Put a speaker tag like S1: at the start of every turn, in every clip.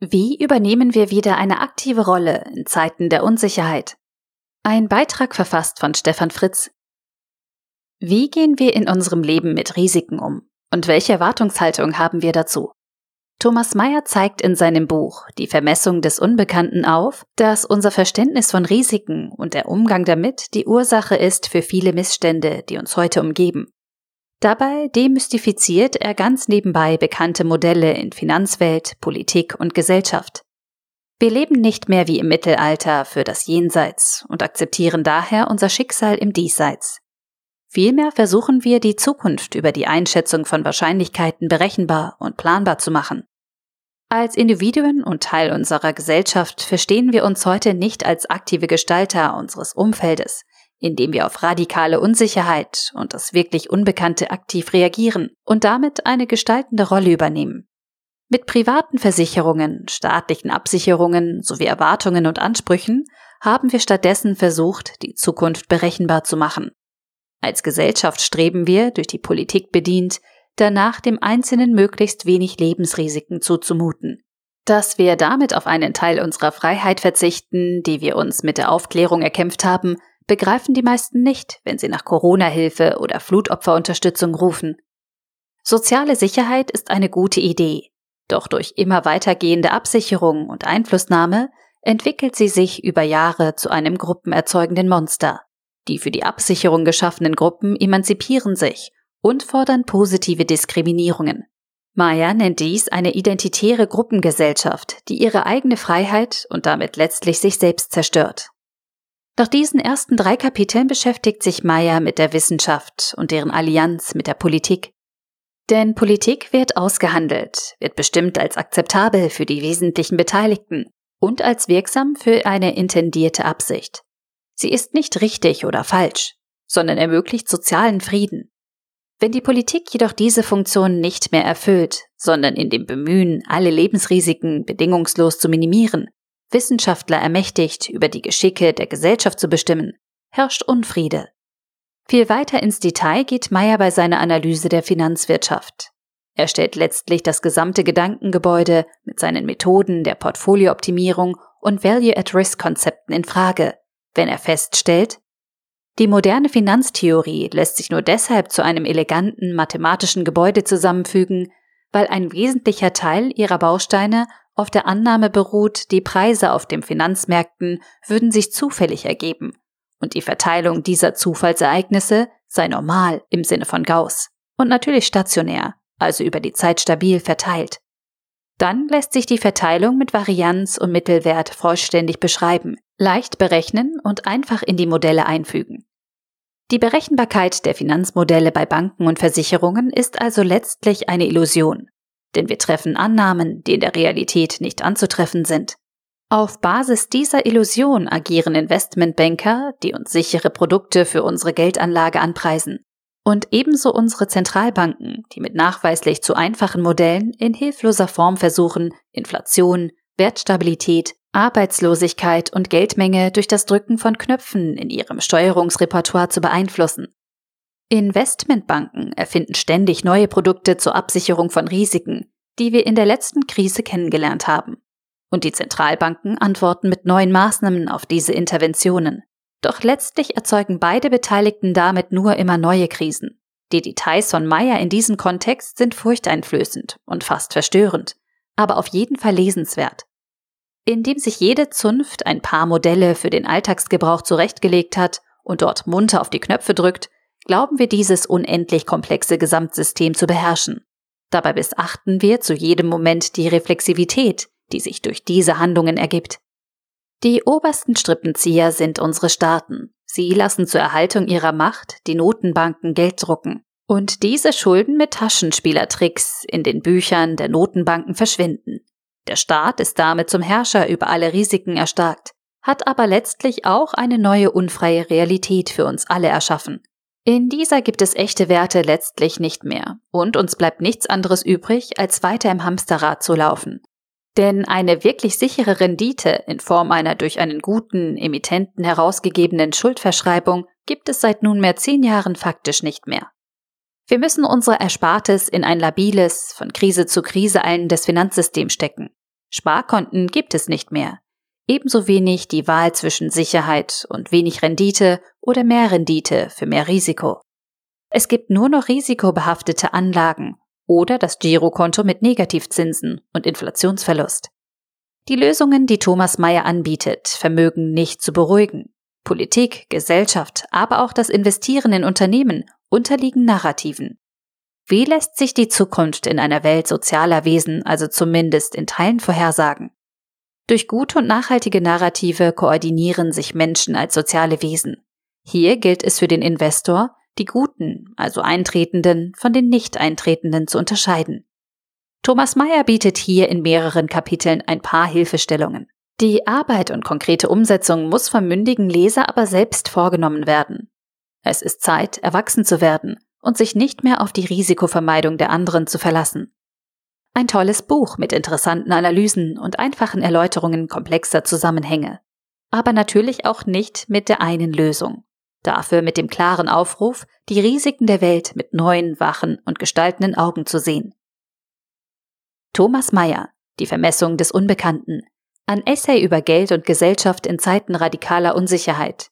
S1: Wie übernehmen wir wieder eine aktive Rolle in Zeiten der Unsicherheit? Ein Beitrag verfasst von Stefan Fritz. Wie gehen wir in unserem Leben mit Risiken um? Und welche Erwartungshaltung haben wir dazu? Thomas Mayer zeigt in seinem Buch Die Vermessung des Unbekannten auf, dass unser Verständnis von Risiken und der Umgang damit die Ursache ist für viele Missstände, die uns heute umgeben. Dabei demystifiziert er ganz nebenbei bekannte Modelle in Finanzwelt, Politik und Gesellschaft. Wir leben nicht mehr wie im Mittelalter für das Jenseits und akzeptieren daher unser Schicksal im Diesseits. Vielmehr versuchen wir, die Zukunft über die Einschätzung von Wahrscheinlichkeiten berechenbar und planbar zu machen. Als Individuen und Teil unserer Gesellschaft verstehen wir uns heute nicht als aktive Gestalter unseres Umfeldes, indem wir auf radikale Unsicherheit und das wirklich Unbekannte aktiv reagieren und damit eine gestaltende Rolle übernehmen. Mit privaten Versicherungen, staatlichen Absicherungen sowie Erwartungen und Ansprüchen haben wir stattdessen versucht, die Zukunft berechenbar zu machen. Als Gesellschaft streben wir, durch die Politik bedient, danach dem Einzelnen möglichst wenig Lebensrisiken zuzumuten. Dass wir damit auf einen Teil unserer Freiheit verzichten, die wir uns mit der Aufklärung erkämpft haben, begreifen die meisten nicht, wenn sie nach Corona-Hilfe oder Flutopferunterstützung rufen. Soziale Sicherheit ist eine gute Idee, doch durch immer weitergehende Absicherung und Einflussnahme entwickelt sie sich über Jahre zu einem gruppenerzeugenden Monster. Die für die Absicherung geschaffenen Gruppen emanzipieren sich und fordern positive Diskriminierungen. Maya nennt dies eine identitäre Gruppengesellschaft, die ihre eigene Freiheit und damit letztlich sich selbst zerstört. Nach diesen ersten drei Kapiteln beschäftigt sich Meyer mit der Wissenschaft und deren Allianz mit der Politik. Denn Politik wird ausgehandelt, wird bestimmt als akzeptabel für die wesentlichen Beteiligten und als wirksam für eine intendierte Absicht. Sie ist nicht richtig oder falsch, sondern ermöglicht sozialen Frieden. Wenn die Politik jedoch diese Funktion nicht mehr erfüllt, sondern in dem Bemühen, alle Lebensrisiken bedingungslos zu minimieren, Wissenschaftler ermächtigt, über die Geschicke der Gesellschaft zu bestimmen, herrscht Unfriede. Viel weiter ins Detail geht Meyer bei seiner Analyse der Finanzwirtschaft. Er stellt letztlich das gesamte Gedankengebäude mit seinen Methoden der Portfoliooptimierung und Value-at-Risk-Konzepten in Frage, wenn er feststellt, die moderne Finanztheorie lässt sich nur deshalb zu einem eleganten mathematischen Gebäude zusammenfügen, weil ein wesentlicher Teil ihrer Bausteine auf der Annahme beruht, die Preise auf den Finanzmärkten würden sich zufällig ergeben und die Verteilung dieser Zufallsereignisse sei normal im Sinne von Gauss und natürlich stationär, also über die Zeit stabil verteilt. Dann lässt sich die Verteilung mit Varianz und Mittelwert vollständig beschreiben, leicht berechnen und einfach in die Modelle einfügen. Die Berechenbarkeit der Finanzmodelle bei Banken und Versicherungen ist also letztlich eine Illusion denn wir treffen Annahmen, die in der Realität nicht anzutreffen sind. Auf Basis dieser Illusion agieren Investmentbanker, die uns sichere Produkte für unsere Geldanlage anpreisen. Und ebenso unsere Zentralbanken, die mit nachweislich zu einfachen Modellen in hilfloser Form versuchen, Inflation, Wertstabilität, Arbeitslosigkeit und Geldmenge durch das Drücken von Knöpfen in ihrem Steuerungsrepertoire zu beeinflussen. Investmentbanken erfinden ständig neue Produkte zur Absicherung von Risiken, die wir in der letzten Krise kennengelernt haben. Und die Zentralbanken antworten mit neuen Maßnahmen auf diese Interventionen. Doch letztlich erzeugen beide Beteiligten damit nur immer neue Krisen. Die Details von Meyer in diesem Kontext sind furchteinflößend und fast verstörend, aber auf jeden Fall lesenswert. Indem sich jede Zunft ein paar Modelle für den Alltagsgebrauch zurechtgelegt hat und dort munter auf die Knöpfe drückt, glauben wir dieses unendlich komplexe Gesamtsystem zu beherrschen. Dabei missachten wir zu jedem Moment die Reflexivität, die sich durch diese Handlungen ergibt. Die obersten Strippenzieher sind unsere Staaten. Sie lassen zur Erhaltung ihrer Macht die Notenbanken Geld drucken. Und diese Schulden mit Taschenspielertricks in den Büchern der Notenbanken verschwinden. Der Staat ist damit zum Herrscher über alle Risiken erstarkt, hat aber letztlich auch eine neue unfreie Realität für uns alle erschaffen. In dieser gibt es echte Werte letztlich nicht mehr und uns bleibt nichts anderes übrig, als weiter im Hamsterrad zu laufen. Denn eine wirklich sichere Rendite in Form einer durch einen guten Emittenten herausgegebenen Schuldverschreibung gibt es seit nunmehr zehn Jahren faktisch nicht mehr. Wir müssen unsere Erspartes in ein labiles, von Krise zu Krise eilendes Finanzsystem stecken. Sparkonten gibt es nicht mehr. Ebenso wenig die Wahl zwischen Sicherheit und wenig Rendite oder mehr Rendite für mehr Risiko. Es gibt nur noch risikobehaftete Anlagen oder das Girokonto mit Negativzinsen und Inflationsverlust. Die Lösungen, die Thomas Mayer anbietet, vermögen nicht zu beruhigen. Politik, Gesellschaft, aber auch das Investieren in Unternehmen unterliegen Narrativen. Wie lässt sich die Zukunft in einer Welt sozialer Wesen also zumindest in Teilen vorhersagen? Durch gute und nachhaltige Narrative koordinieren sich Menschen als soziale Wesen. Hier gilt es für den Investor, die Guten, also Eintretenden, von den Nicht-Eintretenden zu unterscheiden. Thomas Mayer bietet hier in mehreren Kapiteln ein paar Hilfestellungen. Die Arbeit und konkrete Umsetzung muss vom mündigen Leser aber selbst vorgenommen werden. Es ist Zeit, erwachsen zu werden und sich nicht mehr auf die Risikovermeidung der anderen zu verlassen. Ein tolles Buch mit interessanten Analysen und einfachen Erläuterungen komplexer Zusammenhänge. Aber natürlich auch nicht mit der einen Lösung. Dafür mit dem klaren Aufruf, die Risiken der Welt mit neuen, wachen und gestaltenden Augen zu sehen. Thomas Mayer, Die Vermessung des Unbekannten, ein Essay über Geld und Gesellschaft in Zeiten radikaler Unsicherheit.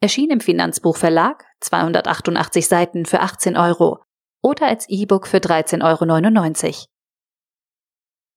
S1: Erschien im Finanzbuchverlag, 288 Seiten für 18 Euro oder als E-Book für 13,99 Euro.